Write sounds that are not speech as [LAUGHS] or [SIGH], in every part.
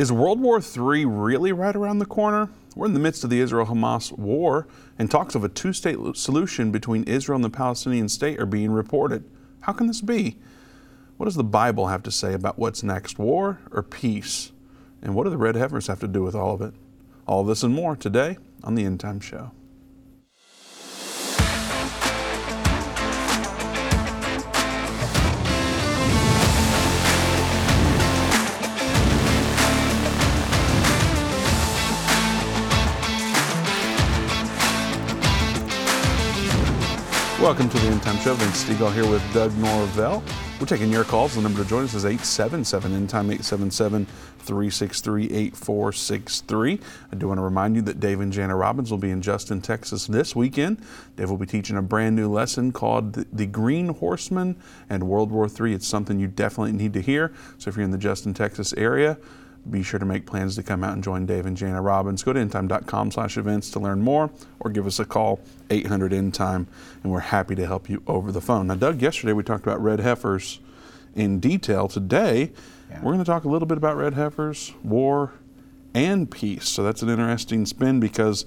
Is World War III really right around the corner? We're in the midst of the Israel Hamas war, and talks of a two state solution between Israel and the Palestinian state are being reported. How can this be? What does the Bible have to say about what's next, war or peace? And what do the red heifers have to do with all of it? All of this and more today on the End Time Show. Welcome to the End Time Show. Vince Stegall here with Doug Norvell. We're taking your calls. The number to join us is 877 End Time 877 363 8463. I do want to remind you that Dave and Jana Robbins will be in Justin, Texas this weekend. Dave will be teaching a brand new lesson called The Green Horseman and World War III. It's something you definitely need to hear. So if you're in the Justin, Texas area, be sure to make plans to come out and join Dave and Jana Robbins. Go to endtime.com slash events to learn more or give us a call, 800 Endtime, and we're happy to help you over the phone. Now, Doug, yesterday we talked about red heifers in detail. Today, yeah. we're going to talk a little bit about red heifers, war, and peace. So that's an interesting spin because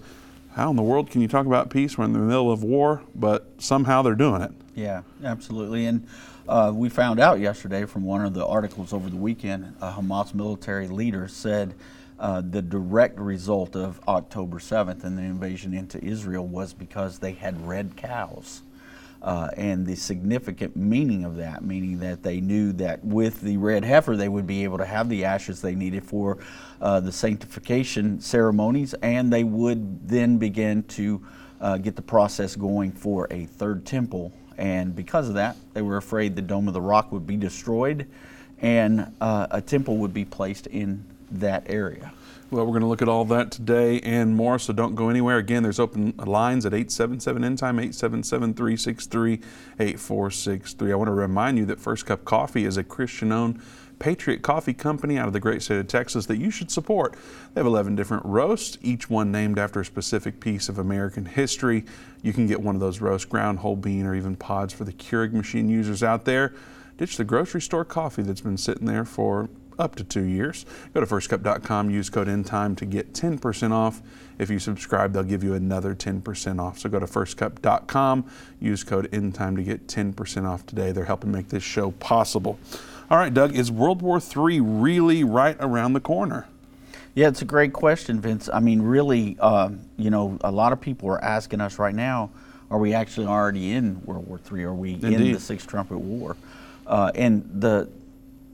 how in the world can you talk about peace? We're in the middle of war, but somehow they're doing it. Yeah, absolutely. And uh, we found out yesterday from one of the articles over the weekend, a Hamas military leader said uh, the direct result of October 7th and the invasion into Israel was because they had red cows. Uh, and the significant meaning of that, meaning that they knew that with the red heifer they would be able to have the ashes they needed for uh, the sanctification ceremonies, and they would then begin to uh, get the process going for a third temple and because of that, they were afraid the Dome of the Rock would be destroyed and uh, a temple would be placed in that area. Well, we're going to look at all that today and more, so don't go anywhere. Again, there's open lines at 877 End Time, 877 363 8463. I want to remind you that First Cup Coffee is a Christian owned Patriot Coffee Company out of the great state of Texas that you should support. They have 11 different roasts, each one named after a specific piece of American history. You can get one of those roasts, ground, whole bean, or even pods for the Keurig machine users out there. Ditch the grocery store coffee that's been sitting there for up to two years. Go to firstcup.com, use code ENDTIME to get 10% off. If you subscribe, they'll give you another 10% off. So go to firstcup.com, use code ENDTIME to get 10% off today. They're helping make this show possible. All right, Doug, is World War III really right around the corner? Yeah, it's a great question, Vince. I mean, really, uh, you know, a lot of people are asking us right now, are we actually already in World War III? Are we Indeed. in the Sixth Trumpet War? Uh, and the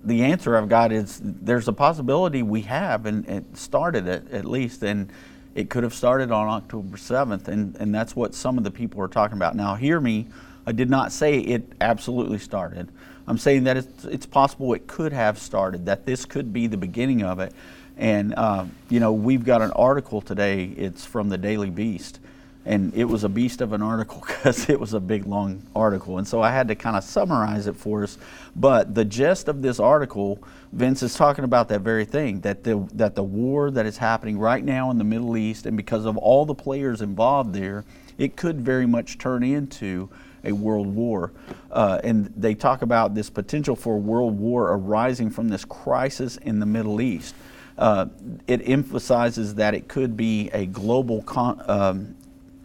the answer I've got is there's a possibility we have, and it started it at least, and it could have started on October 7th, and, and that's what some of the people are talking about. Now, hear me, I did not say it absolutely started. I'm saying that it's, it's possible it could have started, that this could be the beginning of it. And, uh, you know, we've got an article today, it's from the Daily Beast. And it was a beast of an article [LAUGHS] because it was a big, long article. And so I had to kind of summarize it for us. But the gist of this article, Vince is talking about that very thing that the, that the war that is happening right now in the Middle East, and because of all the players involved there, it could very much turn into a world war. Uh, and they talk about this potential for a world war arising from this crisis in the Middle East. Uh, it emphasizes that it could be a global con- um,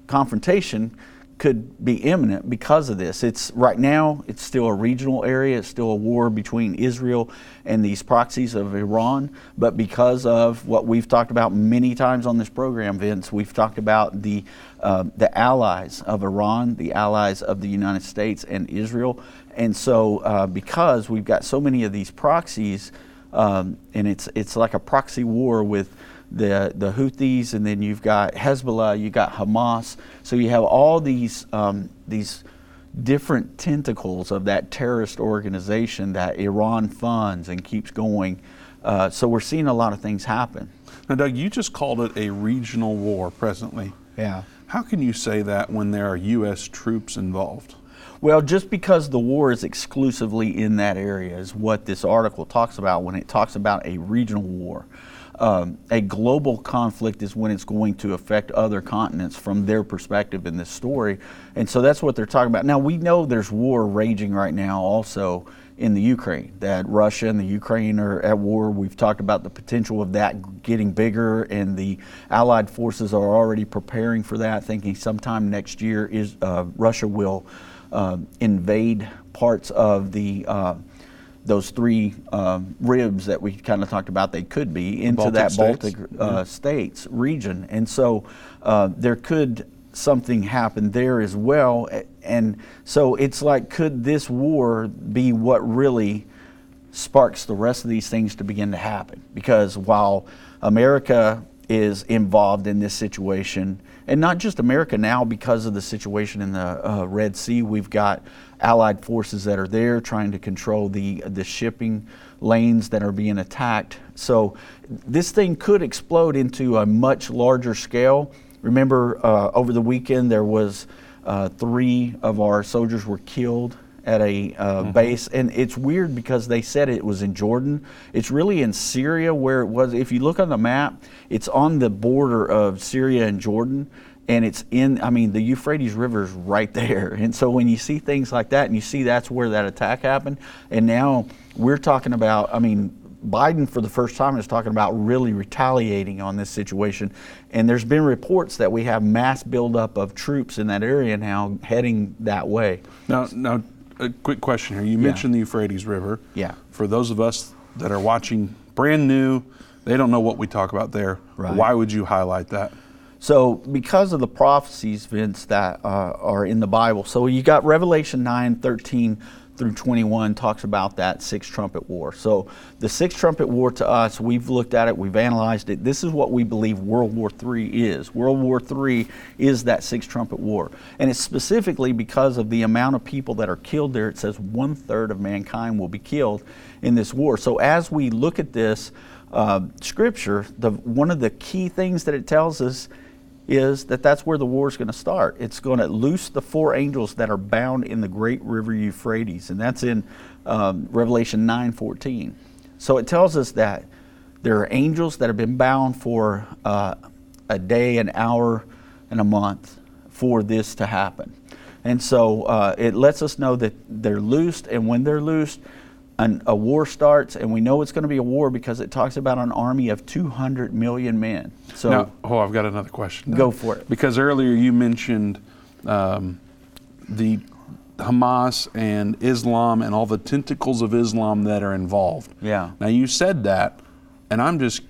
confrontation could be imminent because of this. It's right now it's still a regional area, it's still a war between Israel and these proxies of Iran, but because of what we've talked about many times on this program, Vince, we've talked about the uh, the allies of Iran, the allies of the United States and Israel, and so uh, because we've got so many of these proxies, um, and it's it's like a proxy war with the, the Houthis, and then you've got Hezbollah, you've got Hamas. So you have all these, um, these different tentacles of that terrorist organization that Iran funds and keeps going. Uh, so we're seeing a lot of things happen. Now, Doug, you just called it a regional war presently. Yeah. How can you say that when there are U.S. troops involved? Well, just because the war is exclusively in that area is what this article talks about when it talks about a regional war. Um, a global conflict is when it's going to affect other continents from their perspective in this story. And so that's what they're talking about. Now, we know there's war raging right now also in the Ukraine, that Russia and the Ukraine are at war. We've talked about the potential of that getting bigger, and the Allied forces are already preparing for that, thinking sometime next year is uh, Russia will uh, invade parts of the uh, those three um, ribs that we kind of talked about they could be into Baltic that Baltic states. Uh, yeah. states region, and so uh, there could something happen there as well. And so it's like, could this war be what really sparks the rest of these things to begin to happen? Because while America is involved in this situation, and not just America now because of the situation in the uh, Red Sea, we've got Allied forces that are there trying to control the the shipping lanes that are being attacked. So this thing could explode into a much larger scale. Remember, uh, over the weekend there was uh, three of our soldiers were killed at a uh, mm-hmm. base, and it's weird because they said it was in Jordan. It's really in Syria where it was. If you look on the map, it's on the border of Syria and Jordan and it's in i mean the euphrates river is right there [LAUGHS] and so when you see things like that and you see that's where that attack happened and now we're talking about i mean biden for the first time is talking about really retaliating on this situation and there's been reports that we have mass buildup of troops in that area now heading that way now now a quick question here. You yeah. mentioned the euphrates river. Yeah. For those of us that are watching brand new they don't know what we talk about there. Right. why would you highlight that? So, because of the prophecies, Vince, that uh, are in the Bible, so you got Revelation 9 13 through 21 talks about that six trumpet war. So, the six trumpet war to us, we've looked at it, we've analyzed it. This is what we believe World War III is. World War III is that six trumpet war. And it's specifically because of the amount of people that are killed there. It says one third of mankind will be killed in this war. So, as we look at this uh, scripture, the, one of the key things that it tells us is that that's where the war is going to start. It's going to loose the four angels that are bound in the great river Euphrates, and that's in um, Revelation 9:14. So it tells us that there are angels that have been bound for uh, a day, an hour, and a month for this to happen. And so uh, it lets us know that they're loosed, and when they're loosed, an, a war starts, and we know it's going to be a war because it talks about an army of 200 million men. So, now, oh, I've got another question. Go for it. Because earlier you mentioned um, the Hamas and Islam and all the tentacles of Islam that are involved. Yeah. Now you said that, and I'm just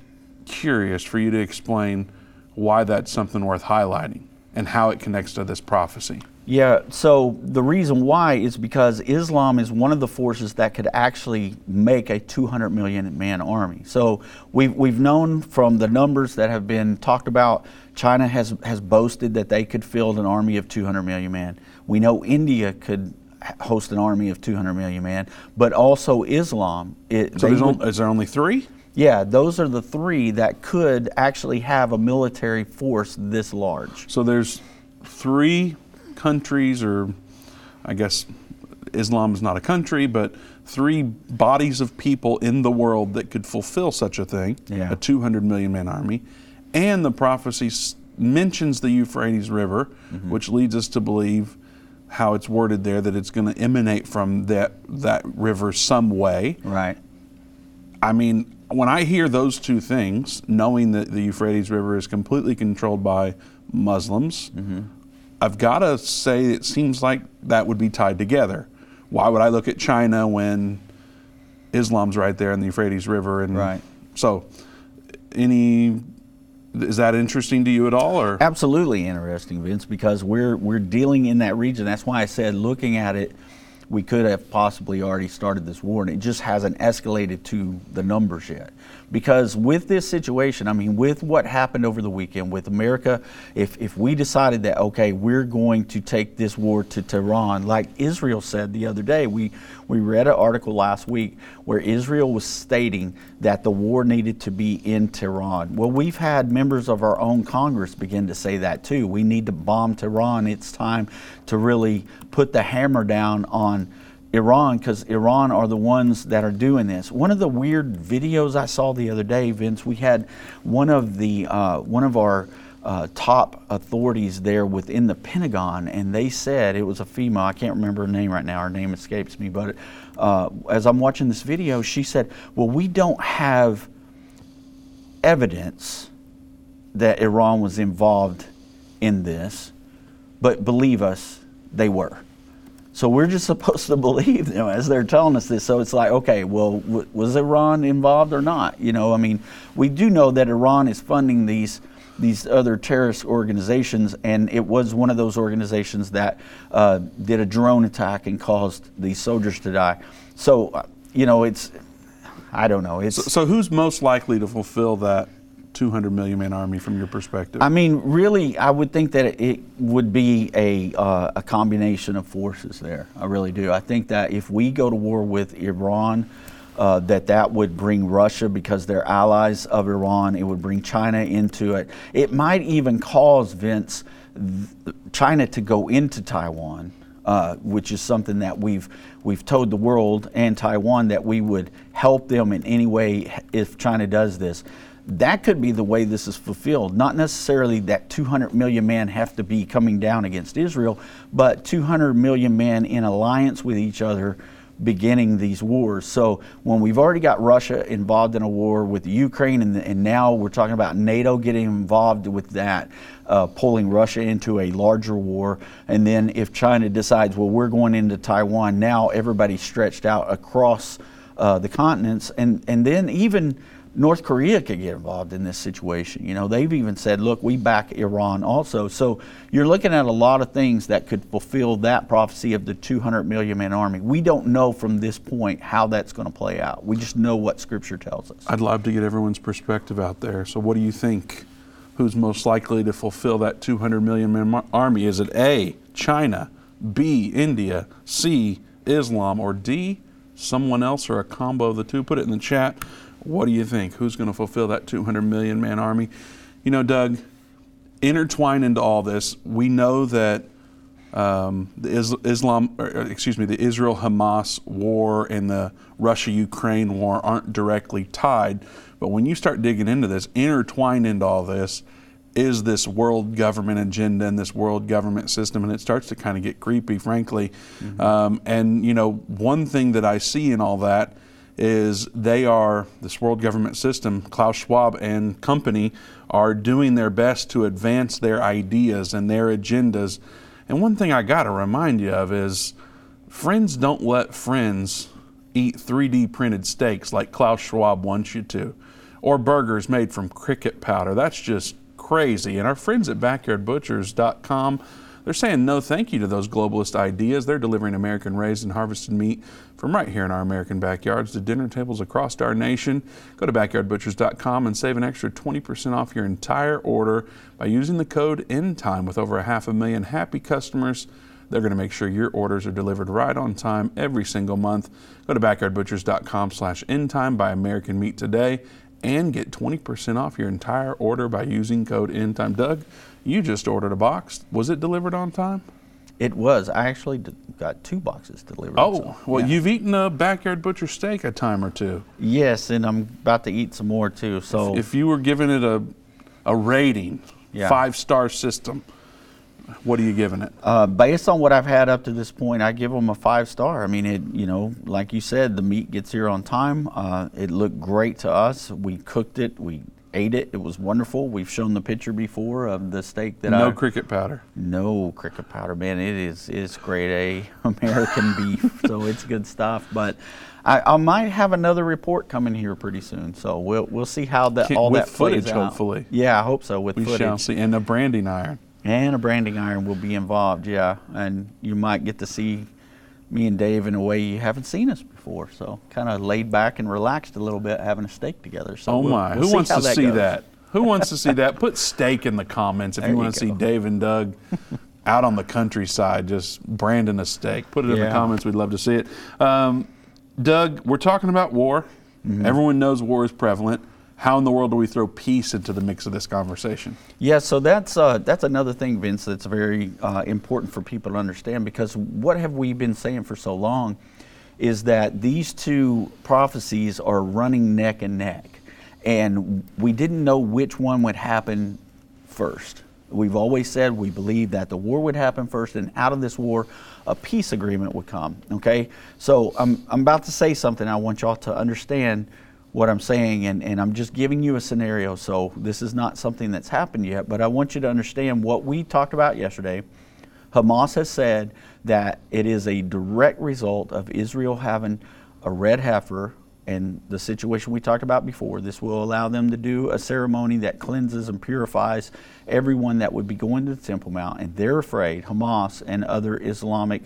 curious for you to explain why that's something worth highlighting and how it connects to this prophecy. Yeah, so the reason why is because Islam is one of the forces that could actually make a 200 million man army. So we've, we've known from the numbers that have been talked about, China has, has boasted that they could field an army of 200 million man. We know India could host an army of 200 million man, but also Islam. It, so would, is there only three? Yeah, those are the three that could actually have a military force this large. So there's three countries, or I guess Islam is not a country, but three bodies of people in the world that could fulfill such a thing yeah. a 200 million man army. And the prophecy mentions the Euphrates River, mm-hmm. which leads us to believe how it's worded there that it's going to emanate from that, that river some way. Right. I mean, when I hear those two things, knowing that the Euphrates River is completely controlled by Muslims, mm-hmm. I've got to say it seems like that would be tied together. Why would I look at China when Islam's right there in the Euphrates River? And right. So, any is that interesting to you at all or absolutely interesting vince because we're we're dealing in that region that's why i said looking at it we could have possibly already started this war, and it just hasn't escalated to the numbers yet. Because with this situation, I mean, with what happened over the weekend with America, if, if we decided that, okay, we're going to take this war to Tehran, like Israel said the other day, we, we read an article last week where Israel was stating that the war needed to be in Tehran. Well, we've had members of our own Congress begin to say that too. We need to bomb Tehran. It's time to really put the hammer down on Iran because Iran are the ones that are doing this. One of the weird videos I saw the other day, Vince, we had one of the uh, one of our uh, top authorities there within the Pentagon, and they said it was a female. I can't remember her name right now. Her name escapes me. But uh, as I'm watching this video, she said, "Well, we don't have evidence that Iran was involved in this, but believe us, they were." So we're just [LAUGHS] supposed to believe them as they're telling us this. So it's like, okay, well, w- was Iran involved or not? You know, I mean, we do know that Iran is funding these these other terrorist organizations, and it was one of those organizations that uh, did a drone attack and caused these soldiers to die. So, uh, you know, it's I don't know. It's so, so who's most likely to fulfill that 200 million man army from your perspective? I mean, really, I would think that it would be a, uh, a combination of forces there. I really do. I think that if we go to war with Iran, uh, that that would bring Russia because they're allies of Iran. It would bring China into it. It might even cause Vince China to go into Taiwan, uh, which is something that we've we've told the world and Taiwan that we would help them in any way if China does this. That could be the way this is fulfilled. Not necessarily that 200 million men have to be coming down against Israel, but 200 million men in alliance with each other beginning these wars. So when we've already got Russia involved in a war with Ukraine, and, and now we're talking about NATO getting involved with that, uh, pulling Russia into a larger war, and then if China decides, well, we're going into Taiwan, now everybody's stretched out across uh, the continents, and and then even North Korea could get involved in this situation. You know, they've even said, look, we back Iran also. So you're looking at a lot of things that could fulfill that prophecy of the 200 million man army. We don't know from this point how that's going to play out. We just know what Scripture tells us. I'd love to get everyone's perspective out there. So, what do you think? Who's most likely to fulfill that 200 million man army? Is it A, China, B, India, C, Islam, or D, someone else or a combo of the two? Put it in the chat. What do you think? Who's going to fulfill that 200 million man army? You know, Doug, intertwined into all this, we know that um, the Islam, or, excuse me, the Israel Hamas war and the Russia Ukraine war aren't directly tied. But when you start digging into this, intertwined into all this, is this world government agenda and this world government system, and it starts to kind of get creepy, frankly. Mm-hmm. Um, and you know, one thing that I see in all that is they are, this world government system, Klaus Schwab and company, are doing their best to advance their ideas and their agendas. And one thing I got to remind you of is friends don't let friends eat 3D printed steaks like Klaus Schwab wants you to, or burgers made from cricket powder. That's just crazy. And our friends at backyardbutchers.com they're saying no thank you to those globalist ideas. They're delivering American raised and harvested meat from right here in our American backyards to dinner tables across our nation. Go to backyardbutchers.com and save an extra 20% off your entire order by using the code ENDTIME with over a half a million happy customers. They're going to make sure your orders are delivered right on time every single month. Go to backyardbutchers.com slash endtime, buy American meat today, and get 20% off your entire order by using code ENDTIME. Doug, you just ordered a box. Was it delivered on time? It was. I actually got two boxes delivered. Oh, well, yeah. you've eaten a backyard butcher steak a time or two. Yes, and I'm about to eat some more too. So, if, if you were giving it a a rating, yeah. five star system, what are you giving it? Uh, based on what I've had up to this point, I give them a five star. I mean, it you know, like you said, the meat gets here on time. Uh, it looked great to us. We cooked it. We ate it. It was wonderful. We've shown the picture before of the steak that I no I. cricket powder. No cricket powder, man. It is it's grade A [LAUGHS] American beef, so it's good stuff. But I, I, might have another report coming here pretty soon, so we'll we'll see how that all with that footage, out. hopefully. Yeah, I hope so. With we footage. shall see, and a branding iron. And a branding iron will be involved, yeah. And you might get to see me and Dave in a way you haven't seen us before. So kind of laid back and relaxed a little bit, having a steak together. So oh we'll, my, we'll who wants to that see goes. that? Who [LAUGHS] wants to see that? Put steak in the comments if There you want to see. Dave and Doug out on the countryside just branding a steak. Put it in the comments. We'd love to see it. Um, Doug, we're talking about war. Mm-hmm. Everyone knows war is prevalent. How in the world do we throw peace into the mix of this conversation? Yeah, so that's uh, that's another thing, Vince. That's very uh, important for people to understand because what have we been saying for so long is that these two prophecies are running neck and neck, and we didn't know which one would happen first. We've always said we believe that the war would happen first, and out of this war, a peace agreement would come. Okay? So I'm, I'm about to say something. I want y'all to understand what I'm saying, and, and I'm just giving you a scenario. So this is not something that's happened yet, but I want you to understand what we talked about yesterday. Hamas has said that it is a direct result of Israel having a red heifer and the situation we talked about before. This will allow them to do a ceremony that cleanses and purifies everyone that would be going to the Temple Mount. And they're afraid, Hamas and other Islamic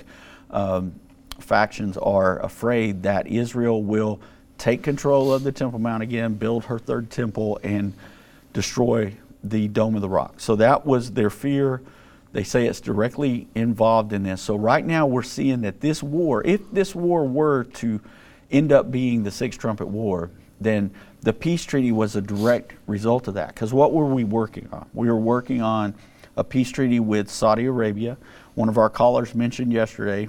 um, factions are afraid that Israel will take control of the Temple Mount again, build her third temple, and destroy the Dome of the Rock. So that was their fear. They say it's directly involved in this. So right now we're seeing that this war, if this war were to end up being the Sixth Trumpet War, then the peace treaty was a direct result of that. Because what were we working on? We were working on a peace treaty with Saudi Arabia. One of our callers mentioned yesterday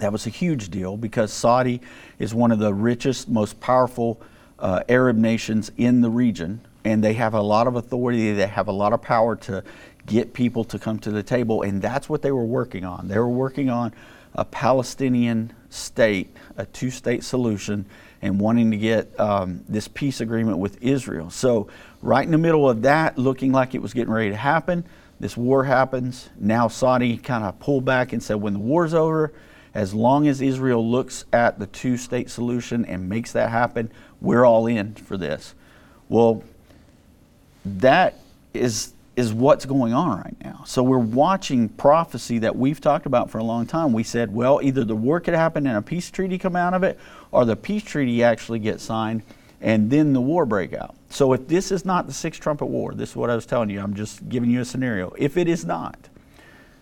that was a huge deal because Saudi is one of the richest, most powerful uh, Arab nations in the region, and they have a lot of authority. They have a lot of power to get people to come to the table, and that's what they were working on. They were working on a Palestinian state, a two state solution, and wanting to get um, this peace agreement with Israel. So, right in the middle of that, looking like it was getting ready to happen, this war happens. Now, Saudi kind of pulled back and said, when the war's over, as long as Israel looks at the two state solution and makes that happen, we're all in for this. Well, that is is what's going on right now. So we're watching prophecy that we've talked about for a long time. We said, well, either the war could happen and a peace treaty come out of it, or the peace treaty actually gets signed and then the war break out. So if this is not the Sixth Trumpet War, this is what I was telling you, I'm just giving you a scenario. If it is not,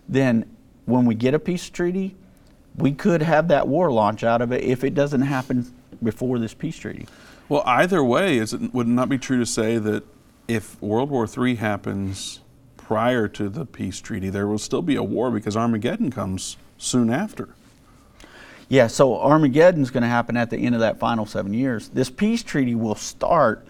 then when we get a peace treaty, we could have that war launch out of it if it doesn't happen before this peace treaty. Well, either way, is it, would it not be true to say that if World War III happens prior to the peace treaty, there will still be a war because Armageddon comes soon after. Yeah, so Armageddon's going to happen at the end of that final seven years. This peace treaty will start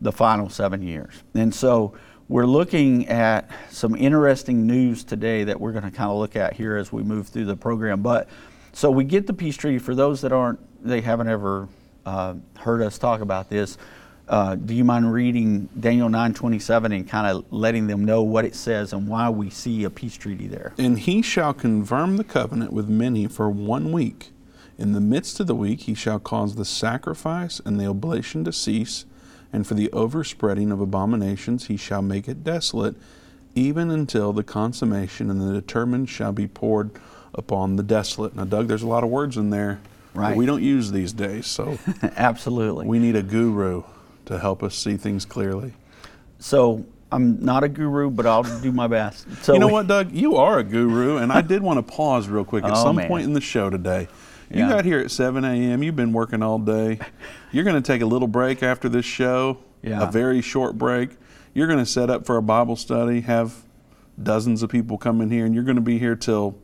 the final seven years. And so we're looking at some interesting news today that we're going to kind of look at here as we move through the program. But so we get the peace treaty for those that aren't, they haven't ever uh, heard us talk about this. Uh, do you mind reading Daniel 9:27 and kind of letting them know what it says and why we see a peace treaty there? And he shall confirm the covenant with many for one week. In the midst of the week he shall cause the sacrifice and the oblation to cease, and for the overspreading of abominations he shall make it desolate, even until the consummation and the determined shall be poured upon the desolate. Now, Doug, there's a lot of words in there right. we don't use these days, so [LAUGHS] absolutely we need a guru to help us see things clearly. So I'm not a guru, but I'll do my best. [LAUGHS] So you know what, Doug? You are a guru, and I did want to pause real quick at [LAUGHS] oh, some man. point in the show today. You yeah. got here at 7 a.m. You've been working all day. You're going to take a little break after this show, yeah. a very short break. You're going to set up for a Bible study, have dozens of people come in here, and you're going to be here till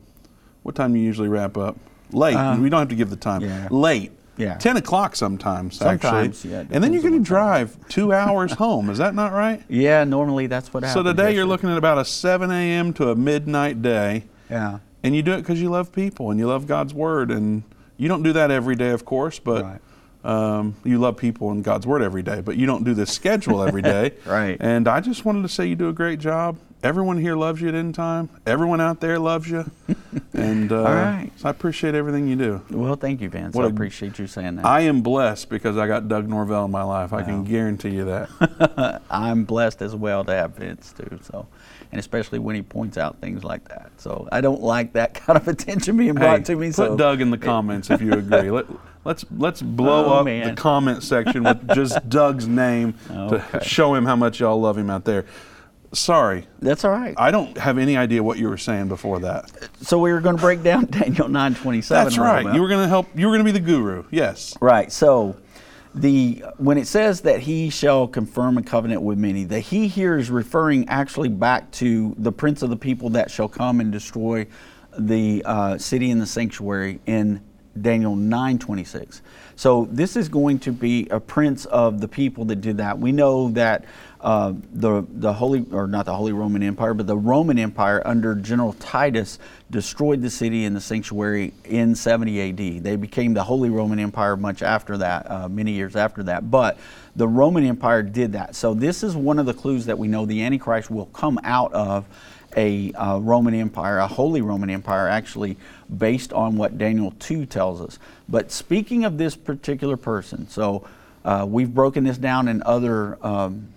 what time do you usually wrap up? Late. Uh, we don't have to give the time. Yeah. Late. Yeah. 10 o'clock sometimes, sometimes actually. Yeah, and then you're going to drive two hours home. Is that not right? [LAUGHS] Yeah, normally that's what happens. So today you're looking at about a 7 a.m. to a midnight day. Yeah. And you do it because you love people and you love God's Word. And you don't do that every day, of course, but right. um, you love people and God's Word every day. But you don't do this schedule every day. [LAUGHS] right. And I just wanted to say you do a great job everyone here loves you at End Time. Everyone out there loves you. [LAUGHS] and uh, All right. So I appreciate everything you do. Well, thank you, Vince. What I appreciate you saying that. I am blessed because I got Doug Norvell in my life. I can guarantee you that. [LAUGHS] I'm blessed as well to have Vince too. So, and especially when he points out things like that. So I don't like that [LAUGHS] kind of attention being brought hey, to me. Put so. Doug in the comments if you agree. Let, let's let's blow oh, up man. the comment section with just Doug's name okay. to show him how much y'all love him out there. Sorry. That's all right. I don't have any idea what you were saying before that. So we were going to break down [LAUGHS] Daniel 9:27. That's right. You were going to help you were going to be the guru. Yes. Right. So the when it says that he shall confirm a covenant with many, the he here is referring actually back to the prince of the people that shall come and destroy the uh, city and the sanctuary in Daniel 9:26. So this is going to be a prince of the people that did that. We know that uh, the the Holy or not the Holy Roman Empire, but the Roman Empire under General Titus destroyed the city and the sanctuary in 70 AD. They became the Holy Roman Empire much after that, uh, many years after that. But the Roman Empire did that. So this is one of the clues that we know the Antichrist will come out of a uh, Roman Empire, a Holy Roman Empire, actually based on what Daniel 2 tells us. But speaking of this particular person, so uh, we've broken this down in other um,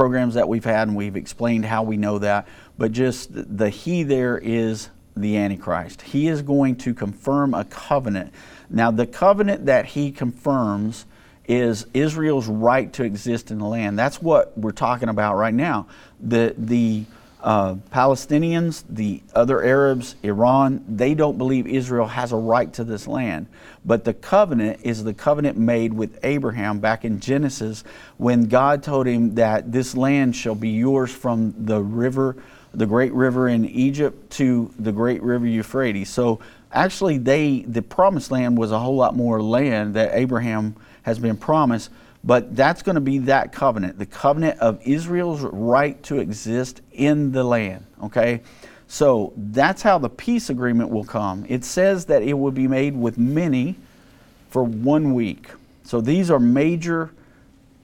programs that we've had and we've explained how we know that, but just the he there is the Antichrist. He is going to confirm a covenant. Now, the covenant that he confirms is Israel's right to exist in the land. That's what we're talking about right now. The, the uh, Palestinians, the other Arabs, Iran, they don't believe Israel has a right to this land. But the covenant is the covenant made with Abraham back in Genesis when God told him that this land shall be yours from the river, the great river in Egypt to the great river Euphrates. So actually they the promised land was a whole lot more land that Abraham has been promised but that's going to be that covenant, the covenant of Israel's right to exist in the land. Okay? So that's how the peace agreement will come. It says that it will be made with many for one week. So these are major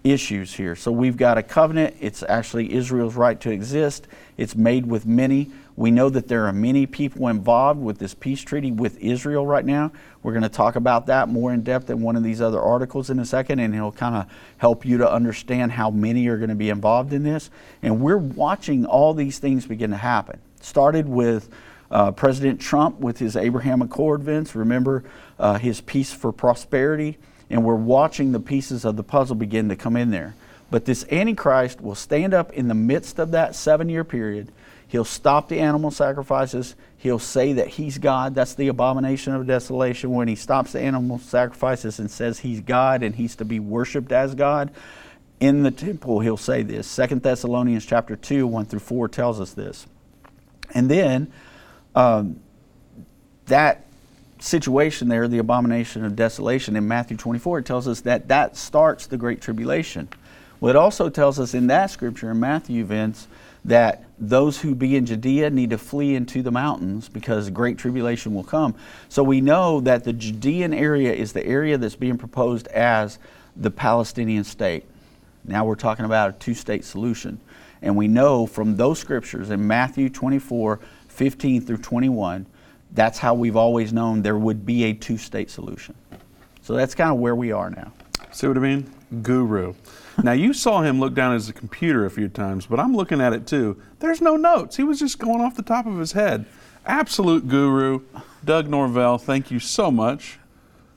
issues here. So we've got a covenant, it's actually Israel's right to exist, it's made with many. We know that there are many people involved with this peace treaty with Israel right now. We're going to talk about that more in depth in one of these other articles in a second, and it'll kind of help you to understand how many are going to be involved in this. And we're watching all these things begin to happen. Started with uh, President Trump with his Abraham Accord, Vince. Remember uh, his peace for prosperity? And we're watching the pieces of the puzzle begin to come in there. But this Antichrist will stand up in the midst of that seven year period He'll stop the animal sacrifices. He'll say that he's God. That's the abomination of desolation when he stops the animal sacrifices and says he's God and he's to be worshiped as God. In the temple, he'll say this. Second Thessalonians chapter 2, 1 through 4 tells us this. And then um, that situation there, the abomination of desolation in Matthew 24, it tells us that that starts the Great Tribulation. Well, it also tells us in that scripture in Matthew events that those who be in Judea need to flee into the mountains because great tribulation will come. So we know that the Judean area is the area that's being proposed as the Palestinian state. Now we're talking about a two state solution. And we know from those scriptures in Matthew 24 15 through 21, that's how we've always known there would be a two state solution. So that's kind of where we are now. See what I mean? Guru now you saw him look down at his computer a few times, but I'm looking at it too. There's no notes. He was just going off the top of his head. Absolute guru, Doug Norvell. Thank you so much.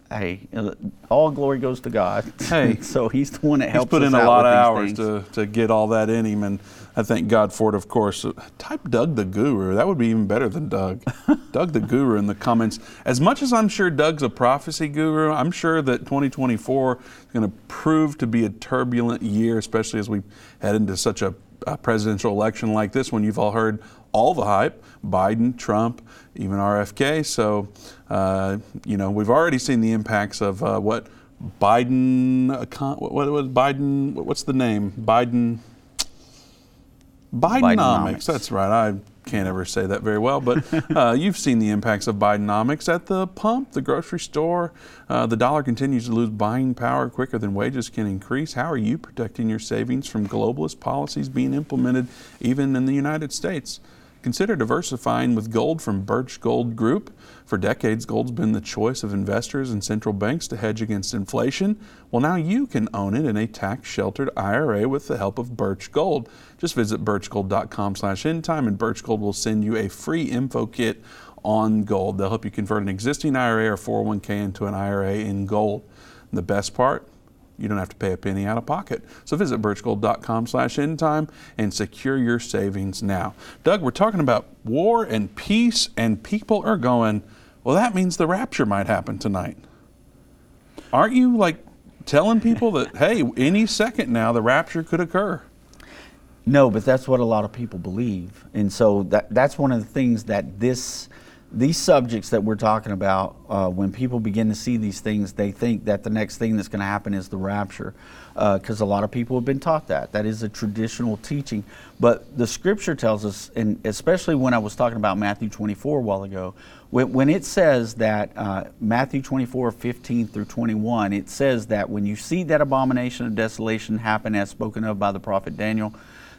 Hey, uh, all glory goes to God. Hey, [LAUGHS] so He's the one that helps. He's put in a lot of hours to, to get all that in him, and I thank God for it. Of course, type Doug the Guru. That would be even better than Doug. [LAUGHS] Doug the Guru in the comments. As much as I'm sure Doug's a prophecy guru, I'm sure that 2024 is going to prove to be a turbulent year, especially as we head into such a, a presidential election like this. When you've all heard all the hype Biden, Trump, even RFK. So, uh, you know, we've already seen the impacts of uh, what Biden, what, was Biden, what's the name? Biden, Bidenomics. Bidenomics. That's right. I can't ever say that very well, but [LAUGHS] uh, you've seen the impacts of Bidenomics at the pump, the grocery store. Uh, the dollar continues to lose buying power quicker than wages can increase. How are you protecting your savings from globalist policies being implemented even in the United States? Consider diversifying with gold from Birch Gold Group. For decades, gold's been the choice of investors and central banks to hedge against inflation. Well, now you can own it in a tax-sheltered IRA with the help of Birch Gold. Just visit birchgold.com slash endtime and Birch Gold will send you a free info kit on gold. They'll help you convert an existing IRA or 401k into an IRA in gold. And the best part, you don't have to pay a penny out of pocket. So visit birchgold.com slash endtime and secure your savings now. Doug, we're talking about war and peace, and people are going, well, that means the rapture might happen tonight. Aren't you like telling people that, hey, any second now the rapture could occur? No, but that's what a lot of people believe. And so that, that's one of the things that this these subjects that we're talking about, uh, when people begin to see these things, they think that the next thing that's going to happen is the rapture, because uh, a lot of people have been taught that. That is a traditional teaching. But the scripture tells us, and especially when I was talking about Matthew 24 a while ago, when, when it says that uh, Matthew 24, 15 through 21, it says that when you see that abomination of desolation happen as spoken of by the prophet Daniel,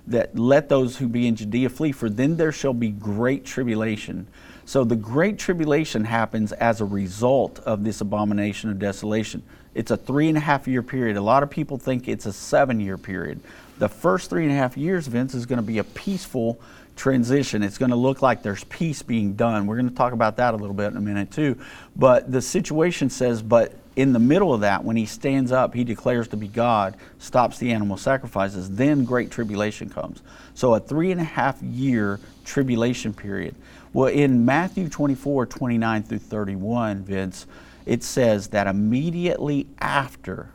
that let those who be in Judea flee, for then there shall be great tribulation so the Great Tribulation happens as a result of this abomination of desolation. It's a three and a half year period. A lot of people think it's a seven year period. The first three and a half years, Vince, is going to be a peaceful transition. It's going to look like there's peace being done. We're going to talk about that a little bit in a minute, too. But the situation says, but in the middle of that, when he stands up, he declares to be God, stops the animal sacrifices, then great tribulation comes. So a three and a half year tribulation period. Well, in Matthew 24, 29 through 31, Vince, it says that immediately after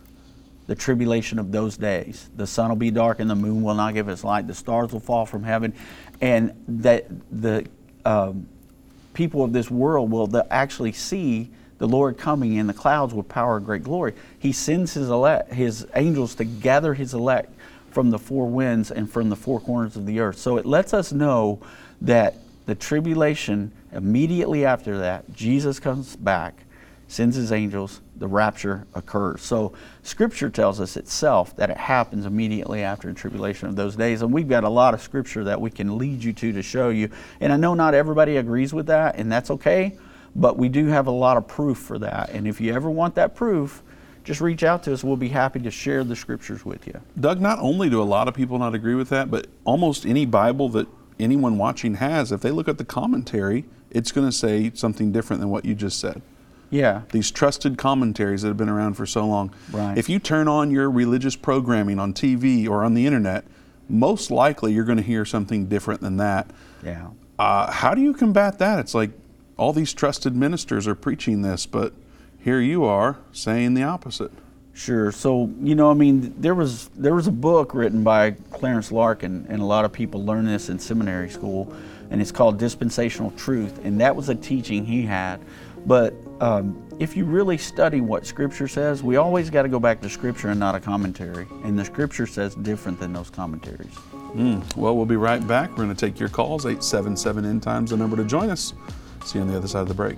the tribulation of those days, the sun will be dark and the moon will not give its light, the stars will fall from heaven, and that the um, people of this world will actually see the Lord coming in the clouds with power and great glory. He sends his, elect, his angels to gather his elect from the four winds and from the four corners of the earth. So it lets us know that the tribulation, immediately after that, Jesus comes back, sends his angels, the rapture occurs. So scripture tells us itself that it happens immediately after the tribulation of those days. And we've got a lot of scripture that we can lead you to to show you. And I know not everybody agrees with that, and that's okay, but we do have a lot of proof for that. And if you ever want that proof, just reach out to us. We'll be happy to share the scriptures with you. Doug, not only do a lot of people not agree with that, but almost any Bible that anyone watching has, if they look at the commentary, it's going to say something different than what you just said. Yeah. These trusted commentaries that have been around for so long. Right. If you turn on your religious programming on TV or on the internet, most likely you're going to hear something different than that. Yeah. Uh, how do you combat that? It's like all these trusted ministers are preaching this, but here you are saying the opposite. Sure. So you know, I mean, there was there was a book written by Clarence Larkin, and a lot of people learn this in seminary school, and it's called Dispensational Truth, and that was a teaching he had. But um, if you really study what Scripture says, we always got to go back to Scripture and not a commentary, and the Scripture says different than those commentaries. Mm. Well, we'll be right back. We're going to take your calls. Eight seven seven end times the number to join us. See you on the other side of the break.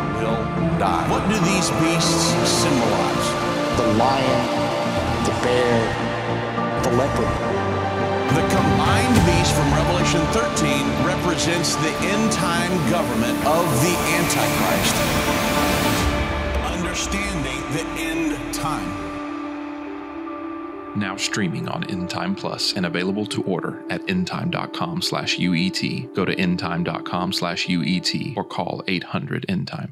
die. What do these beasts symbolize? The lion, the bear, the leopard. The combined beast from Revelation 13 represents the end time government of the Antichrist. Understanding the end time. Now streaming on Endtime Plus and available to order at endtime.com slash UET. Go to endtime.com slash UET or call 800 Endtime.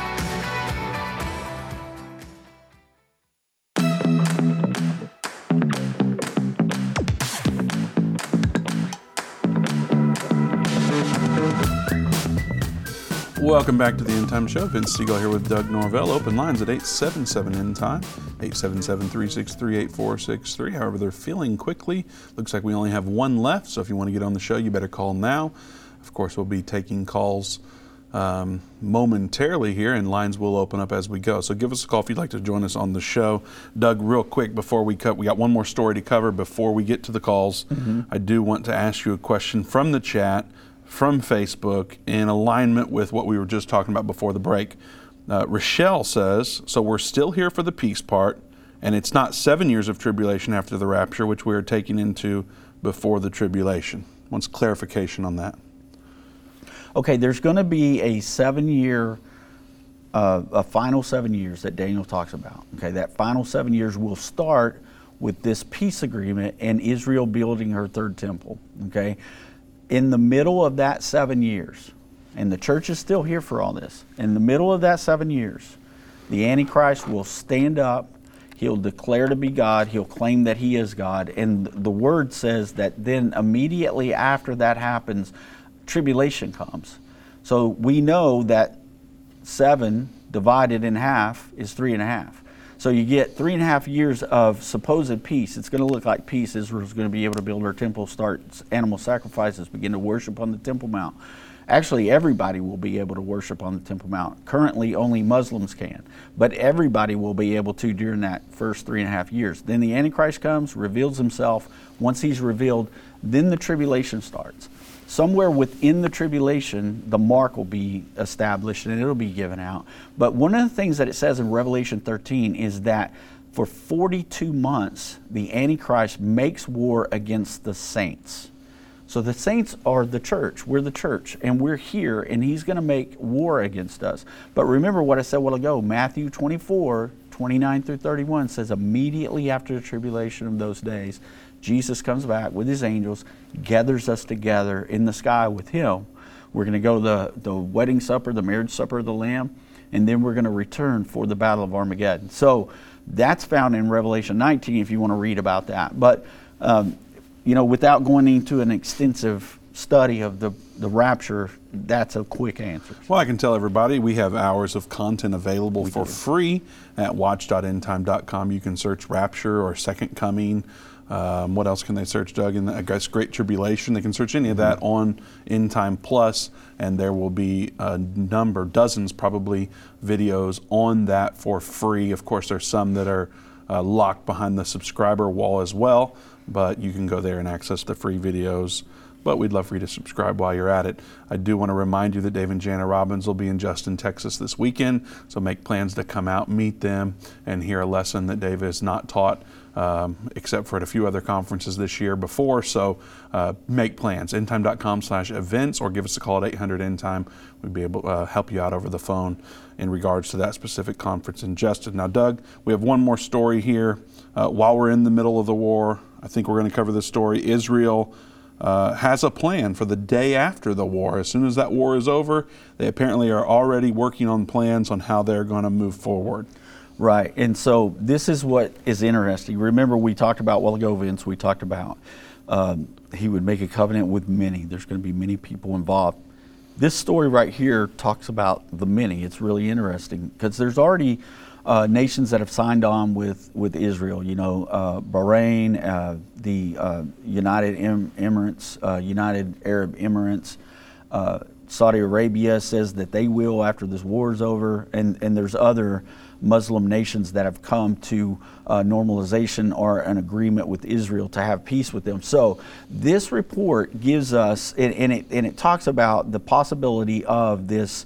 Welcome back to the End Time Show. Vince Stegall here with Doug Norvell. Open lines at 877 End Time, 877 363 8463. However, they're filling quickly. Looks like we only have one left, so if you want to get on the show, you better call now. Of course, we'll be taking calls um, momentarily here, and lines will open up as we go. So give us a call if you'd like to join us on the show. Doug, real quick before we cut, we got one more story to cover before we get to the calls. Mm-hmm. I do want to ask you a question from the chat, from Facebook, in alignment with what we were just talking about before the break. Uh, Rochelle says, So we're still here for the peace part, and it's not seven years of tribulation after the rapture, which we are taking into before the tribulation. Wants clarification on that okay, there's going to be a seven year, uh, a final seven years that Daniel talks about. Okay, that final seven years will start with this peace agreement and Israel building her third temple. Okay, in the middle of that seven years, and the church is still here for all this, in the middle of that seven years, the Antichrist will stand up. He'll declare to be God. He'll claim that he is God. And the word says that then immediately after that happens, tribulation comes. So we know that seven divided in half is three and a half. So you get three and a half years of supposed peace. It's going to look like peace. Israel's going to be able to build her temple, start animal sacrifices, begin to worship on the Temple Mount. Actually, everybody will be able to worship on the Temple Mount. Currently, only Muslims can, but everybody will be able to during that first three and a half years. Then the Antichrist comes, reveals himself. Once he's revealed, then the tribulation starts somewhere within the tribulation, the mark will be established and it'll be given out. But one of the things that it says in Revelation 13 is that for 42 months, the Antichrist makes war against the saints. So the saints are the church. We're the church, and we're here, and he's going to make war against us. But remember what I said a while ago Matthew 24, 29 through 31 says, immediately after the tribulation of those days, Jesus comes back with his angels, gathers us together in the sky with him. We're going to go to the, the wedding supper, the marriage supper of the Lamb, and then we're going to return for the battle of Armageddon. So that's found in Revelation 19 if you want to read about that. But, um, you know, without going into an extensive study of the, the rapture, that's a quick answer. Well, I can tell everybody we have hours of content available we for do. free at watch.endtime.com. You can search Rapture or Second Coming um, what else can they search, Doug? And I guess Great Tribulation. They can search any of that mm-hmm. on End Time Plus, and there will be a number, dozens probably, videos on that for free. Of course, there's some that are uh, locked behind the subscriber wall as well, but you can go there and access the free videos. But we'd love for you to subscribe while you're at it. I do want to remind you that Dave and Jana Robbins will be in Justin, Texas this weekend, so make plans to come out, meet them, and hear a lesson that Dave has not taught um, except for at a few other conferences this year before. So uh, make plans. Endtime.com slash events or give us a call at 800 Endtime. We'd be able to uh, help you out over the phone in regards to that specific conference in Justin. Now, Doug, we have one more story here. Uh, while we're in the middle of the war, I think we're going to cover this story. Israel. Uh, has a plan for the day after the war. As soon as that war is over, they apparently are already working on plans on how they're going to move forward. Right. And so this is what is interesting. Remember, we talked about while ago, Vince, we talked about um, he would make a covenant with many. There's going to be many people involved. This story right here talks about the many. It's really interesting because there's already uh, nations that have signed on with, with Israel. You know, uh, Bahrain, uh, the uh, United Emirates, uh, United Arab Emirates. Uh, Saudi Arabia says that they will after this war is over, and, and there's other Muslim nations that have come to uh, normalization or an agreement with Israel to have peace with them. So this report gives us, and, and it, and it talks about the possibility of this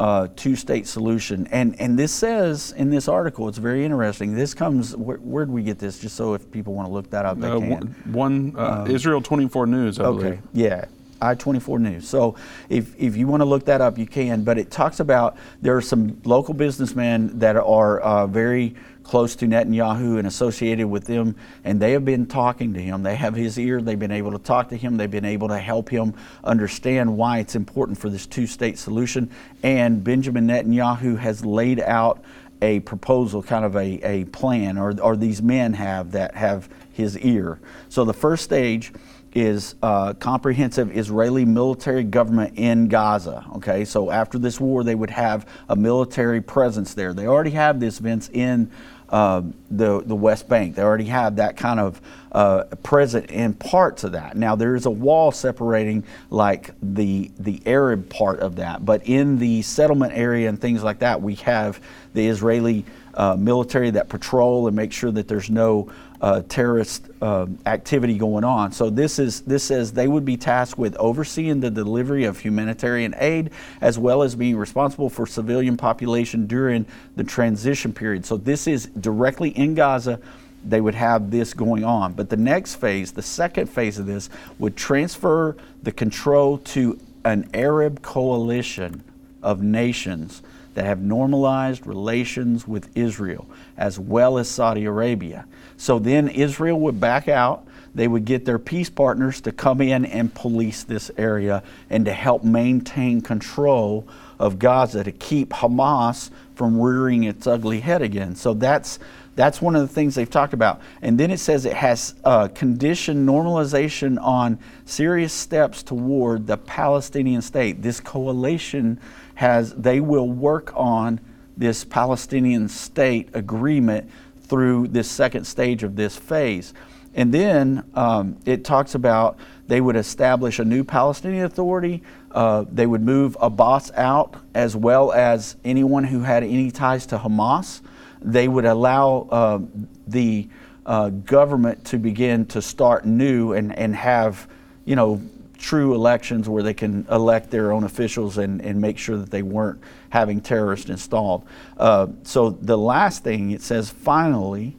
uh, two-state solution. And and this says in this article, it's very interesting. This comes where, where did we get this? Just so if people want to look that up, they uh, can. One, uh, um, Israel 24 News, I okay, believe. Yeah, I-24 News. So if, if you want to look that up, you can. But it talks about there are some local businessmen that are uh, very close to Netanyahu and associated with them, and they have been talking to him. They have his ear. They've been able to talk to him. They've been able to help him understand why it's important for this two-state solution. And Benjamin Netanyahu has laid out a proposal, kind of a, a plan, or, or these men have that have his ear. So the first stage is uh, comprehensive Israeli military government in Gaza. Okay, so after this war, they would have a military presence there. They already have this, Vince, in uh, the the West Bank. They already have that kind of uh, present in parts of that. Now there is a wall separating like the the Arab part of that, but in the settlement area and things like that, we have the Israeli uh, military that patrol and make sure that there's no uh, terrorist uh, activity going on. So this is this says they would be tasked with overseeing the delivery of humanitarian aid as well as being responsible for civilian population during the transition period. So this is directly in Gaza. They would have this going on. But the next phase, the second phase of this, would transfer the control to an Arab coalition of nations that have normalized relations with Israel as well as Saudi Arabia. So then Israel would back out. They would get their peace partners to come in and police this area and to help maintain control of Gaza to keep Hamas from rearing its ugly head again. So that's that's one of the things they've talked about. And then it says it has uh, conditioned normalization on serious steps toward the Palestinian state. This coalition has they will work on this Palestinian state agreement through this second stage of this phase. And then um, it talks about they would establish a new Palestinian Authority. Uh, they would move Abbas out as well as anyone who had any ties to Hamas. They would allow uh, the uh, government to begin to start new and, and have, you know, true elections where they can elect their own officials and, and make sure that they weren't having terrorists installed. Uh, so the last thing it says finally,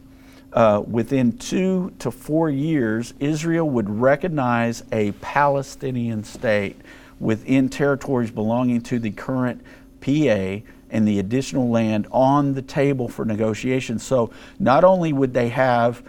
uh, within two to four years, Israel would recognize a Palestinian state within territories belonging to the current PA and the additional land on the table for negotiation. So not only would they have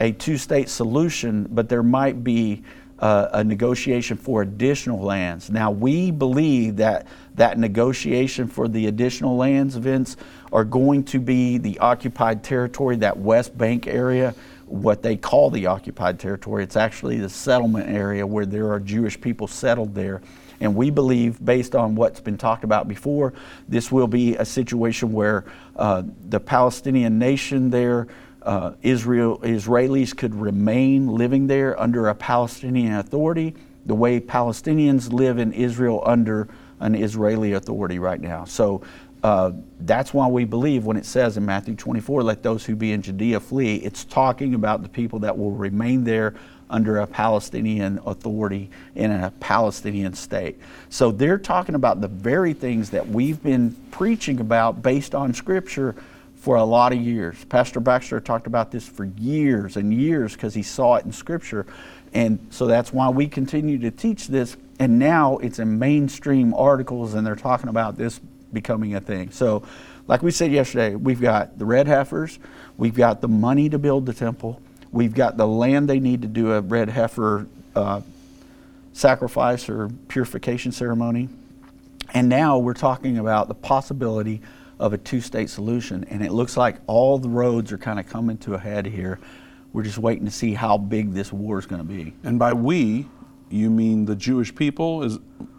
a two state solution, but there might be uh, a negotiation for additional lands. Now, we believe that that negotiation for the additional lands, Vince, are going to be the occupied territory, that West Bank area, what they call the occupied territory. It's actually the settlement area where there are Jewish people settled there. And we believe, based on what's been talked about before, this will be a situation where uh, the Palestinian nation there uh, Israel Israelis could remain living there under a Palestinian authority, the way Palestinians live in Israel under an Israeli authority right now. So uh, that's why we believe when it says in Matthew 24, let those who be in Judea flee, it's talking about the people that will remain there under a Palestinian authority in a Palestinian state. So they're talking about the very things that we've been preaching about based on Scripture for a lot of years. Pastor Baxter talked about this for years and years because he saw it in Scripture. And so that's why we continue to teach this. And now it's in mainstream articles and they're talking about this becoming a thing. So, like we said yesterday, we've got the red heifers, we've got the money to build the temple, we've got the land they need to do a red heifer uh, sacrifice or purification ceremony. And now we're talking about the possibility of a two state solution. And it looks like all the roads are kind of coming to a head here. We're just waiting to see how big this war is going to be. And by we, you mean the Jewish people? Is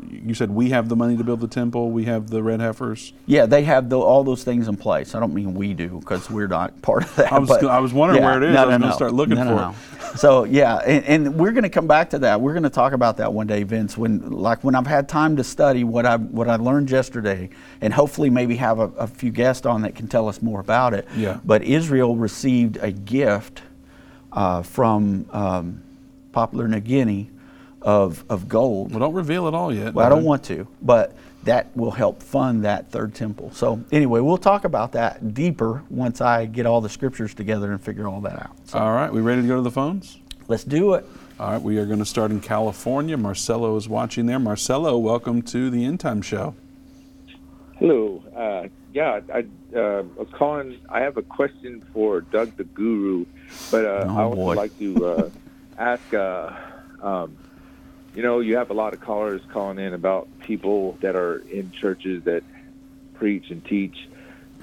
you said we have the money to build the temple, we have the red heifers. Yeah, they have the, all those things in place. I don't mean we do because we're not part of that. I was, but, I was wondering yeah, where it is. No, I was no, going to start looking no, for no, it. So yeah, and, and we're going to come back to that. We're going to talk about that one day, Vince. When like when I've had time to study what I what I learned yesterday, and hopefully maybe have a, a few guests on that can tell us more about it. Yeah. But Israel received a gift uh, from um, Papua New Guinea of, of gold. Well, don't reveal it all yet. Well, I don't want to, but that will help fund that third temple. So anyway, we'll talk about that deeper once I get all the scriptures together and figure all that out. So All right, we ready to go to the phones? let's do it. All right, we are going to start in California. Marcelo is watching there. Marcelo, welcome to the End Time Show. Hello. Uh, yeah, I uh, was calling. I have a question for Doug the Guru, but uh, Oh, I would boy. like to uh, [LAUGHS] ask. Uh, um, you know, you have a lot of callers calling in about people that are in churches that preach and teach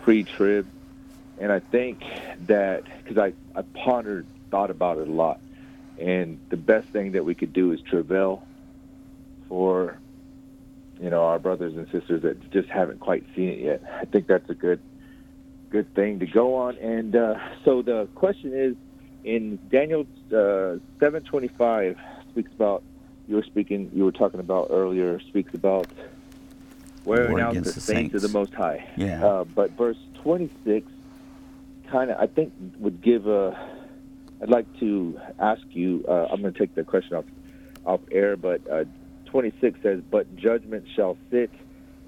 pre-trib, and I think that because I I pondered, thought about it a lot, and the best thing that we could do is travail for you know, our brothers and sisters that just haven't quite seen it yet. I think that's a good good thing to go on. And uh, so the question is, in Daniel uh, seven twenty five speaks about you were speaking, you were talking about earlier, speaks about wearing out the, the saints, of the Most High. Yeah. Uh, but verse twenty six, kind of, I think, would give a. I'd like to ask you. Uh, I'm going to take the question off off air, but uh, 26 says, "But judgment shall sit,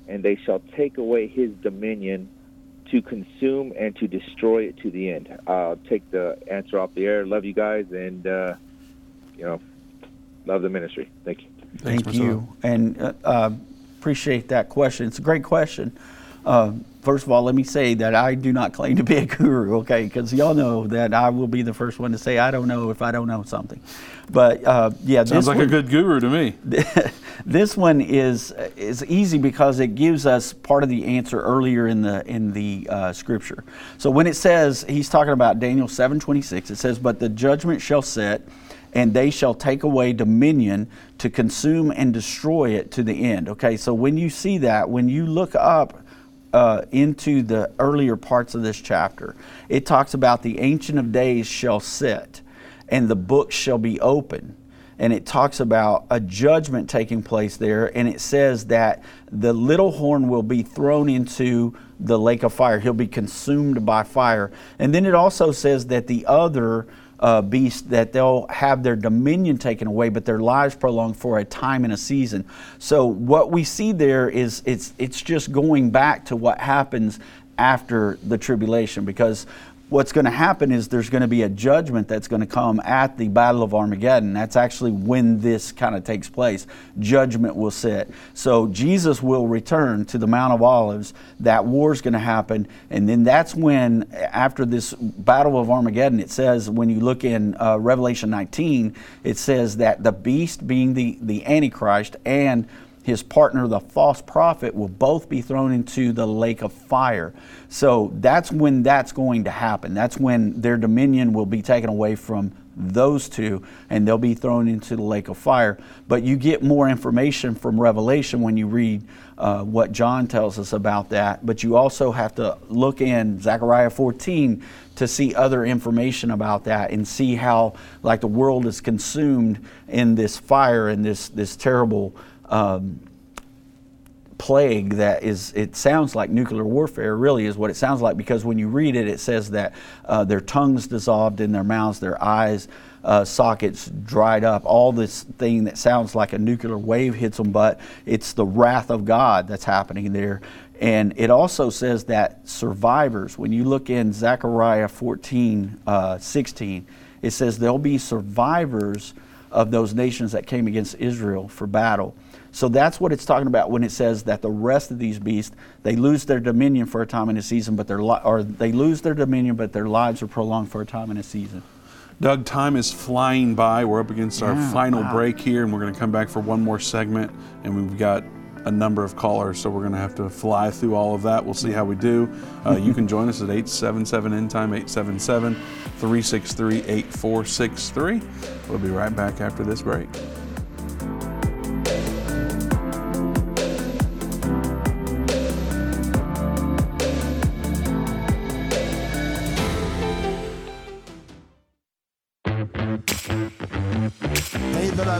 and they shall take away his dominion." to consume and to destroy it to the end. I'll take the answer off the air. Love you guys, and uh, you know, love the ministry. Thank you. Thank you, and uh, uh, appreciate that question. It's a great question. Uh, first of all, let me say that I do not claim to be a guru, okay? Because y'all know that I will be the first one to say I don't know if I don't know something. But uh, yeah, sounds like one, a good guru to me. [LAUGHS] this one is is easy because it gives us part of the answer earlier in the in the uh, scripture. So when it says he's talking about Daniel seven twenty six, it says, "But the judgment shall set." And they shall take away dominion to consume and destroy it to the end. Okay, so when you see that, when you look up uh, into the earlier parts of this chapter. It talks about the Ancient of Days shall sit, and the books shall be open. And it talks about a judgment taking place there, and it says that the little horn will be thrown into the lake of fire. He'll be consumed by fire. And then it also says that the other uh, beast that they'll have their dominion taken away, but their lives prolonged for a time and a season. So what we see there is it's it's just going back to what happens after the tribulation because what's going to happen is there's going to be a judgment that's going to come at the Battle of Armageddon. That's actually when this kind of takes place. Judgment will sit. So Jesus will return to the Mount of Olives. That war is going to happen. And then that's when, after this Battle of Armageddon, it says, when you look in uh, Revelation 19, it says that the beast, being the, the Antichrist, and his partner, the false prophet, will both be thrown into the lake of fire. So that's when that's going to happen. That's when their dominion will be taken away from those two and they'll be thrown into the lake of fire. But you get more information from Revelation when you read uh, what John tells us about that. But you also have to look in Zechariah 14 to see other information about that and see how, like, the world is consumed in this fire and this, this terrible um, plague that is, it sounds like nuclear warfare, really is what it sounds like because when you read it, it says that uh, their tongues dissolved in their mouths, their eyes. Uh, sockets dried up, all this thing that sounds like a nuclear wave hits them, but it's the wrath of God that's happening there. And it also says that survivors, when you look in Zechariah 14, uh, 16, it says there'll be survivors of those nations that came against Israel for battle. So that's what it's talking about when it says that the rest of these beasts they lose their dominion for a time in a season, but their li- or they lose their dominion, but their lives are prolonged for a time in a season. Doug, time is flying by. We're up against our final wow. break here, and we're going to come back for one more segment. And we've got a number of callers, so we're going to have to fly through all of that. We'll see how we do. Uh, you can join us at 877 End Time, 877 363 8463. We'll be right back after this break.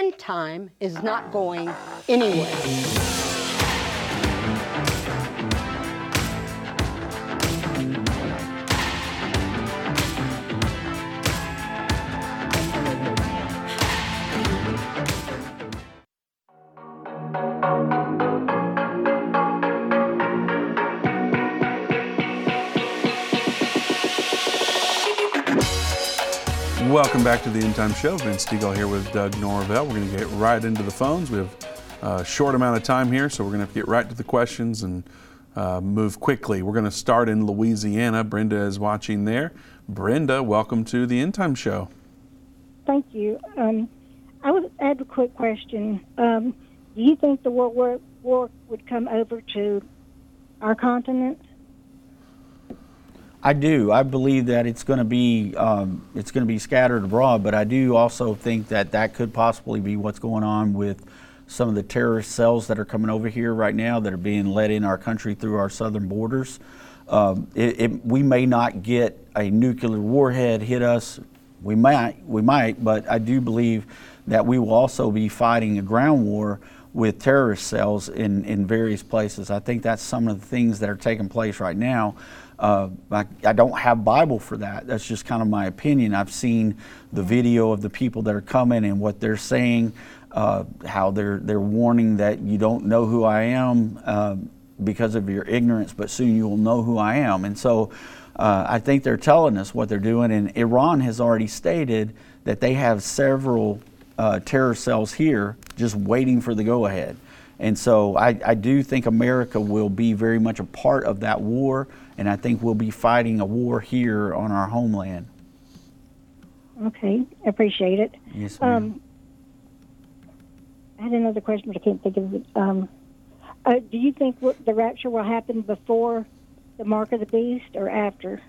End time is not going anywhere. Welcome back to the End Time Show. Vince Stegall here with Doug Norvell. We're going to get right into the phones. We have a short amount of time here, so we're going to, to get right to the questions and uh, move quickly. We're going to start in Louisiana. Brenda is watching there. Brenda, welcome to the End Time Show. Thank you. Um, I would add a quick question. Um, do you think the World War, War would come over to our continent? I do. I believe that it's going to be um, it's going to be scattered abroad, but I do also think that that could possibly be what's going on with some of the terrorist cells that are coming over here right now that are being let in our country through our southern borders. Um, it, it, we may not get a nuclear warhead hit us. We might, we might, but I do believe that we will also be fighting a ground war with terrorist cells in, in various places. I think that's some of the things that are taking place right now. Uh, I, I, don't have Bible for that. That's just kind of my opinion. I've seen the video of the people that are coming and what they're saying, uh, how they're they're warning that you don't know who I am uh, because of your ignorance, but soon you will know who I am. And so, uh, I think they're telling us what they're doing. And Iran has already stated that they have several uh, terror cells here just waiting for the go ahead. And so I, I, do think America will be very much a part of that war, and I think we'll be fighting a war here on our homeland. Okay, appreciate it. Yes, ma'am. Um, I had another question, but I can't think of it. Um, uh, do you think the rapture will happen before the mark of the beast or after?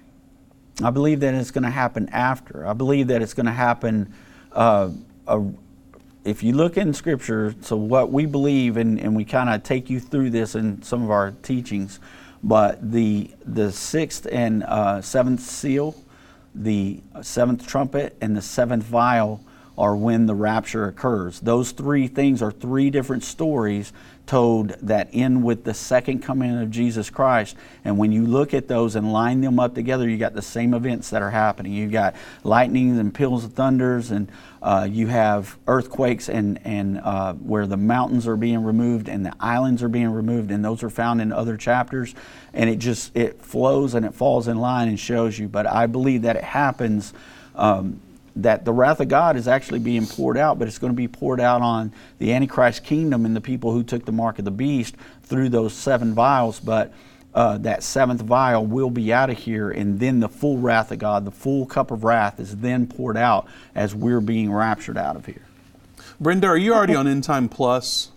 I believe that it's going to happen after. I believe that it's going to happen. Uh, a, if you look in Scripture, so what we believe, and, and we kind of take you through this in some of our teachings, but the the sixth and uh, seventh seal, the seventh trumpet, and the seventh vial are when the rapture occurs. Those three things are three different stories told that end with the second coming of Jesus Christ. And when you look at those and line them up together, you got the same events that are happening. You've got lightnings and peals of thunders, and uh, you have earthquakes and, and uh, where the mountains are being removed and the islands are being removed, and those are found in other chapters. And it just it flows and it falls in line and shows you. But I believe that it happens. Um, that the wrath of God is actually being poured out, but it's going to be poured out on the Antichrist kingdom and the people who took the mark of the beast through those seven vials. But uh, that seventh vial will be out of here, and then the full wrath of God, the full cup of wrath, is then poured out as we're being raptured out of here. Brenda, are you already on End Time Plus?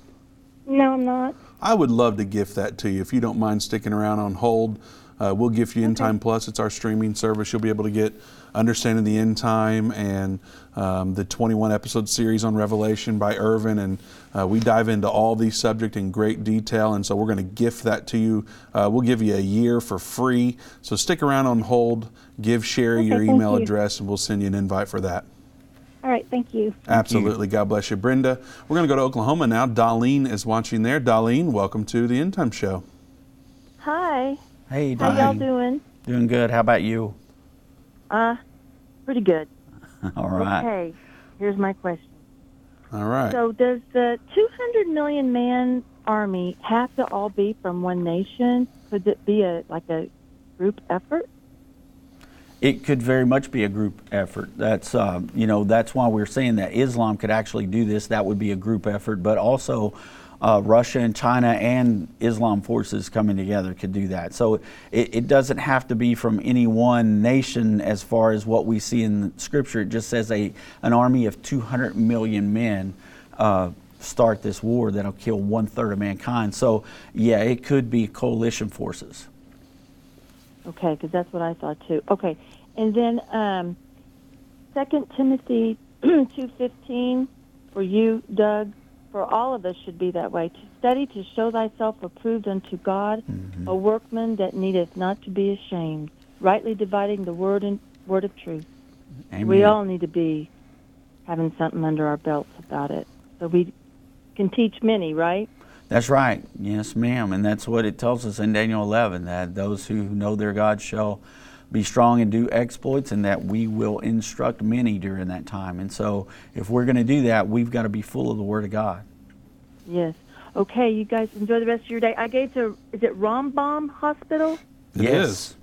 No, I'm not. I would love to gift that to you if you don't mind sticking around on hold. Uh, we'll gift you End Time Plus. It's our streaming service. You'll be able to get Understanding the End Time and um, the 21 episode series on Revelation by Irvin. And uh, we dive into all these subjects in great detail. And so we're going to gift that to you. Uh, we'll give you a year for free. So stick around on hold. Give Sherry okay, your email you. address, and we'll send you an invite for that. All right, thank you. Thank Absolutely. You. God bless you. Brenda, we're going to go to Oklahoma now. Darlene is watching there. Darlene, welcome to the End Time Show. Hi. Hey, Darlene. How y'all doing? Doing good. How about you? Uh, pretty good. [LAUGHS] All right. Okay, here's my question. All right. So, does the 200 million man army have to all be from one nation? Could it be a like a group effort? It could very much be a group effort. That's um, you know that's why we're saying that Islam could actually do this. That would be a group effort, but also uh, Russia and China and Islam forces coming together could do that. So it, it, doesn't have to be from any one nation as far as what we see in Scripture. It just says a an army of 200 million men. Uh, start this war that'll kill one third of mankind. So, yeah, it could be coalition forces. Okay, because that's what I thought too. Okay, and then um, Second Timothy [CLEARS THROAT] two fifteen for you, Doug for all of us should be that way. To study to show thyself approved unto God, mm-hmm. a workman that needeth not to be ashamed, rightly dividing the word and word of truth. Amen. We all need to be having something under our belts about it, so we can teach many, right? That's right. Yes, ma'am. And that's what it tells us in Daniel 11 that those who know their God shall be strong and do exploits, and that we will instruct many during that time. And so, if we're going to do that, we've got to be full of the Word of God. Yes. Okay, you guys enjoy the rest of your day. I gave to, is it Rambam Hospital? It yes. is.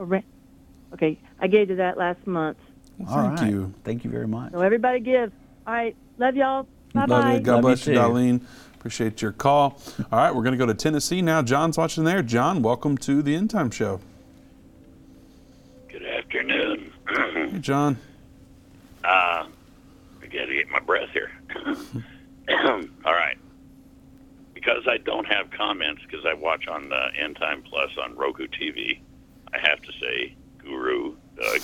Okay, I gave to that last month. Well, thank right. you. Thank you very much. So everybody give. All right. Love y'all. Bye Love bye. you. God Love bless you you, too. Darlene. Appreciate your call. All right, we're going to go to Tennessee now. John's watching there. John, welcome to the End Time Show. Afternoon. Hey, John. [CLEARS THROAT] uh, I got to get my breath here. [CLEARS THROAT] All right. Because I don't have comments, because I watch on uh, End Time Plus on Roku TV, I have to say, Guru, Doug.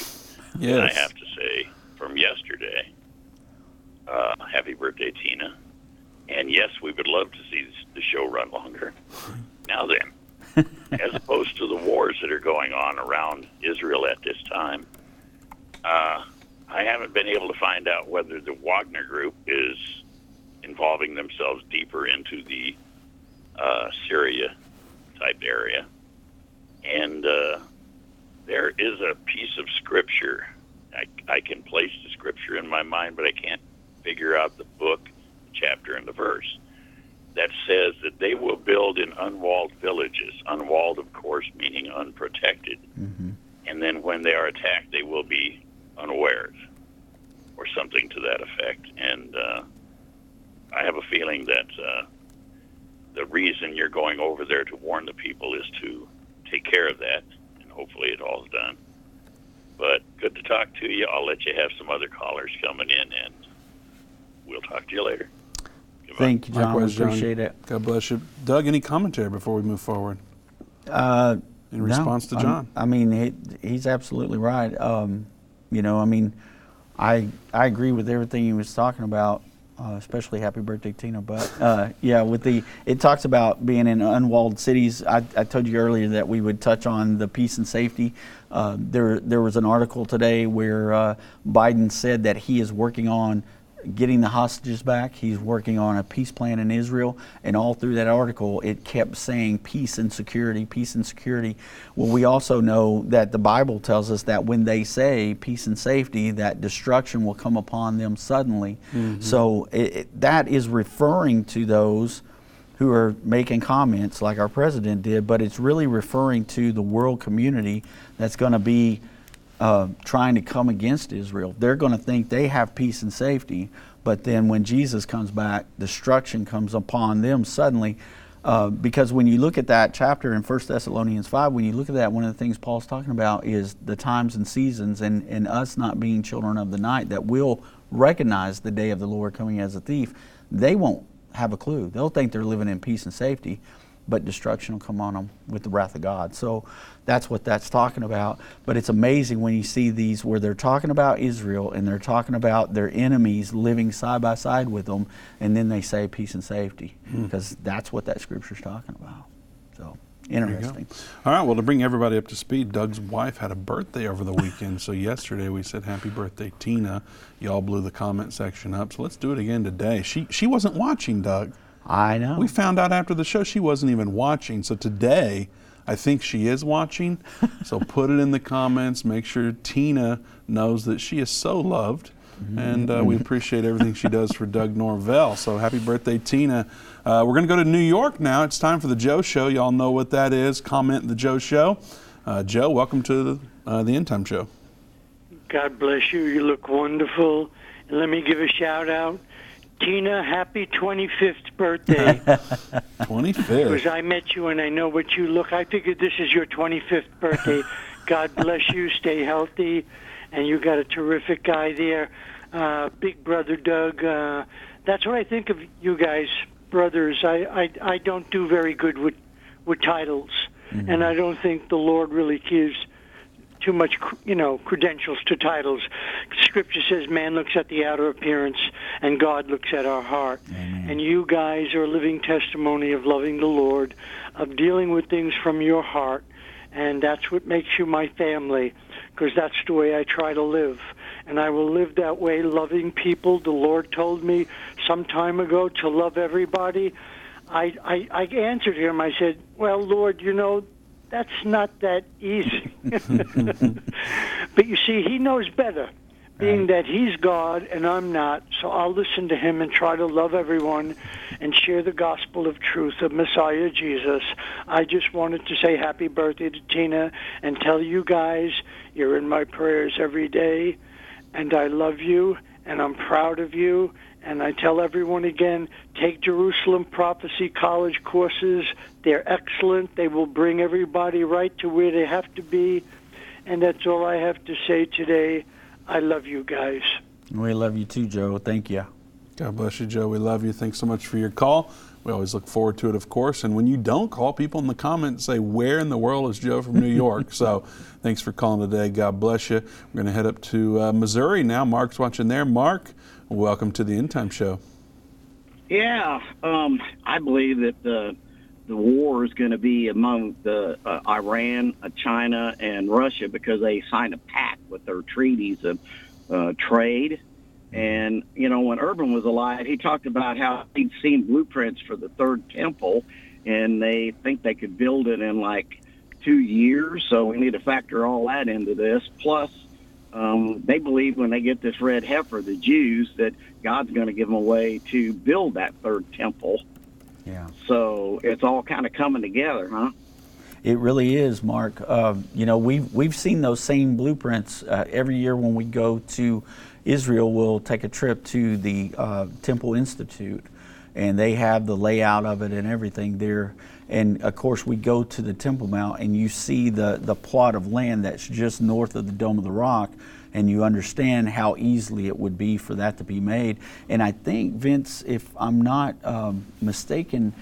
And I have to say, from yesterday, uh, happy birthday, Tina. And yes, we would love to see the show run longer. Now then, [LAUGHS] as opposed to the wars that are going on around Israel at this time, uh, I haven't been able to find out whether the Wagner Group is involving themselves deeper into the uh, Syria type area. And uh, there is a piece of scripture. I, I can place the scripture in my mind, but I can't figure out the book, the chapter, and the verse that says that they will build in unwalled villages. Unwalled, of course, meaning unprotected. And then when they are attacked, they will be unawares or something to that effect. And uh, I have a feeling that uh, the reason you're going over there to warn the people is to take care of that, and hopefully it all's done. But good to talk to you. I'll let you have some other callers coming in, and we'll talk to you later. Thank you, John. Likewise, John. Appreciate it. God bless you. Doug, any commentary before we move forward? Uh, In response to I'm- John. I mean, he, he's absolutely right. Um, you know, I mean, I I agree with everything he was talking about, uh, especially Happy Birthday, Tina. But uh, yeah, with the it talks about being in unwalled cities. I, I told you earlier that we would touch on the peace and safety. Uh, there there was an article today where uh, Biden said that he is working on getting the hostages back. He's working on a peace plan in Israel, and all through that article, it kept saying peace and security, peace and security. Well, we also know that the Bible tells us that when they say peace and safety, that destruction will come upon them suddenly. Mhm. So it, it, that is referring to those who are making comments like our president did, but it's really referring to the world community that's going to be uh, trying to come against Israel. They're going to think they have peace and safety, but then when Jesus comes back, destruction comes upon them suddenly. Uh, because when you look at that chapter in 1 Thessalonians 5, when you look at that, one of the things Paul's talking about is the times and seasons and, and us not being children of the night that will recognize the day of the Lord coming as a thief. They won't have a clue. They'll think they're living in peace and safety, but destruction will come on them with the wrath of God. So that's what that's talking about. But it's amazing when you see these where they're talking about Israel and they're talking about their enemies living side by side with them, and then they say peace and safety Hmm. because that's what that scripture's talking about. So There you go. interesting. All right, well, to bring everybody up to speed, Doug's wife had a birthday over the weekend. so yesterday we said happy birthday, Tina. Y'all blew the comment section up. So let's do it again today. She she wasn't watching, Doug. I know. We found out after the show she wasn't even watching. So today, I think she is watching. so [LAUGHS] put it in the comments. Make sure Tina knows that she is so loved. And uh, we appreciate everything she does for Doug Norvell. So happy birthday, Tina. Uh, we're going to go to New York now. It's time for the Joe Show. Y'all know what that is. Comment the Joe Show. Uh, Joe, welcome to the, uh, the End Time Show. God bless you. You look wonderful. And let me give a shout out. Tina, happy 25th birthday. [LAUGHS] 25th. Because I met you and I know what you look. I figured this is your 25th birthday. [LAUGHS] God bless you. Stay healthy. And you got a terrific guy there. Uh, Big Brother Doug. Uh, that's what I think of you guys, brothers. I, I, I don't do very good with, with titles. And I don't think the Lord really gives too much, you know, credentials to titles. Scripture says man looks at the outer appearance and God looks at our heart. And you guys are a living testimony of loving the Lord, of dealing with things from your heart. And that's what makes you my family, because that's the way I try to live. And I will live that way, loving people. The Lord told me some time ago to love everybody. I, I, I answered him. I said, Well, Lord, you know, that's not that easy. [LAUGHS] [LAUGHS] but you see, he knows better, being that he's God and I'm not. So I'll listen to him and try to love everyone and share the gospel of truth of Messiah Jesus. I just wanted to say happy birthday to Tina and tell you guys you're in my prayers every day. and I love you, and I'm proud of you. And I tell everyone again take Jerusalem Prophecy College courses. They're excellent. They will bring everybody right to where they have to be. And that's all I have to say today. I love you guys. We love you too, Joe. Thank you. God bless you, Joe. We love you. Thanks so much for your call. We always look forward to it, of course. And when you don't call, people in the comments say, Where in the world is Joe from New York? [LAUGHS] so thanks for calling today. God bless you. We're going to head up to uh, Missouri now. Mark's watching there. Mark, welcome to the End Time Show. Yeah, um, I believe that the the war is going to be among the uh, Iran, uh, China, and Russia because they signed a pact with their treaties of uh, trade and, you know, when Irvin was alive, he talked about how he'd seen blueprints for the third temple, and they think they could build it in like two years. So we need to factor all that into this. Plus, um, they believe when they get this red heifer, the Jews, that God's going to give them a way to build that third temple. Yeah. So it's all kind of coming together, huh? It really is, Mark. Uh, you know, we've we've seen those same blueprints uh, every year when we go to Israel We'll take a trip to the uh, Temple Institute, and they have the layout of it and everything there. And of course, we go to the Temple Mount, and you see the the plot of land that's just north of the Dome of the Rock, and you understand how easily it would be for that to be made. And I think Vince, if I'm not um, mistaken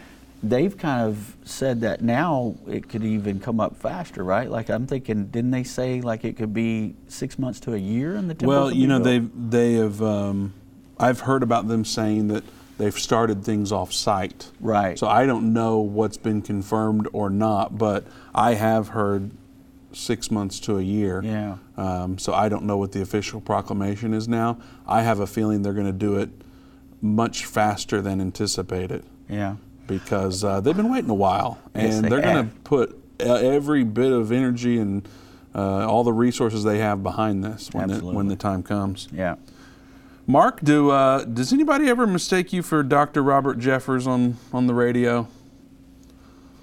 they've kind of said that now it could even come up faster, right? Like I'm thinking, didn't they say like it could be six months to a year in the temple? Well, you know, they they have. Um, I've heard about them saying that they've started things off site. Right. So I don't know what's been confirmed or not, but I have heard six months to a year. Yeah. Um, so I don't know what the official proclamation is now. I have a feeling they're going to do it much faster than anticipated. Yeah because uh, they've been waiting a while, and yes, they are going to put every bit of energy and uh, all the resources they have behind this when the, when the time comes. Yeah. Mark, do uh, does anybody ever mistake you for Dr. Robert Jeffress on on the radio?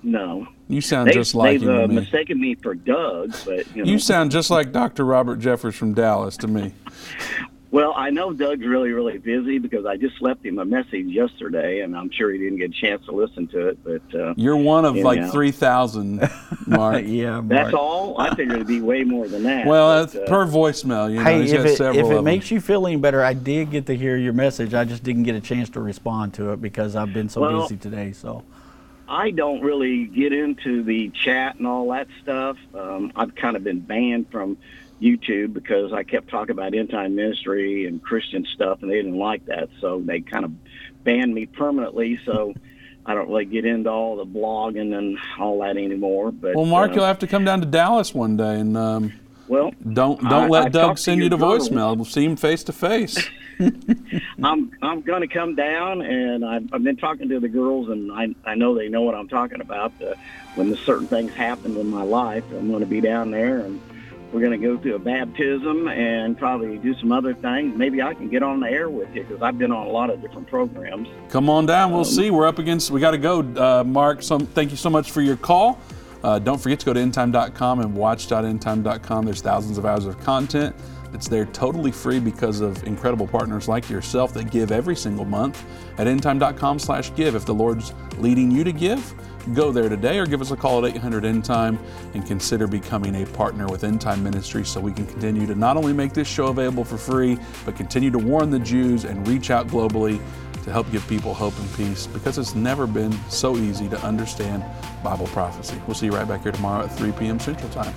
No. You sound they've, just like. They've uh, mistaken me for Doug, but you, know. you sound just like Dr. Robert Jeffress from Dallas to me. [LAUGHS] Well, I know Doug's really, really busy because I just left him a message yesterday, and I'm sure he didn't get a chance to listen to it. But uh, you're one of like know. three thousand, Mark. [LAUGHS] yeah, Mark. that's all. I figured it'd be way more than that. Well, but, uh, per voicemail, you know, hey, if it, if it makes you feel any better, I did get to hear your message. I just didn't get a chance to respond to it because I've been so well, busy today. So. I don't really get into the chat and all that stuff. Um, I've kind of been banned from YouTube because I kept talking about end time ministry and Christian stuff, and they didn't like that, so they kind of banned me permanently. So [LAUGHS] I don't really get into all the blogging and all that anymore. But well, Mark, uh, you'll have to come down to Dallas one day and. Um, well, don't don't I, let I Doug send you to voicemail. We'll see him face to face. [LAUGHS] [LAUGHS] I'm I'm going to come down, and I've, I've been talking to the girls, and I I know they know what I'm talking about. Uh, when the certain things happened in my life, I'm going to be down there and we're going to go through a baptism and probably do some other things. Maybe I can get on the air with you because I've been on a lot of different programs. Come on down. We'll um, see. We're up against. We got to go, uh, Mark. Some, thank you so much for your call. Uh, don't forget to go to endtime.com and watch.endtime.com. There's thousands of hours of content. It's there totally free because of incredible partners like yourself that give every single month at endtime.com slash give. If the Lord's leading you to give Go there today or give us a call at 800 End Time and consider becoming a partner with End Time Ministry so we can continue to not only make this show available for free, but continue to warn the Jews and reach out globally to help give people hope and peace because it's never been so easy to understand Bible prophecy. We'll see you right back here tomorrow at 3 p.m. Central Time.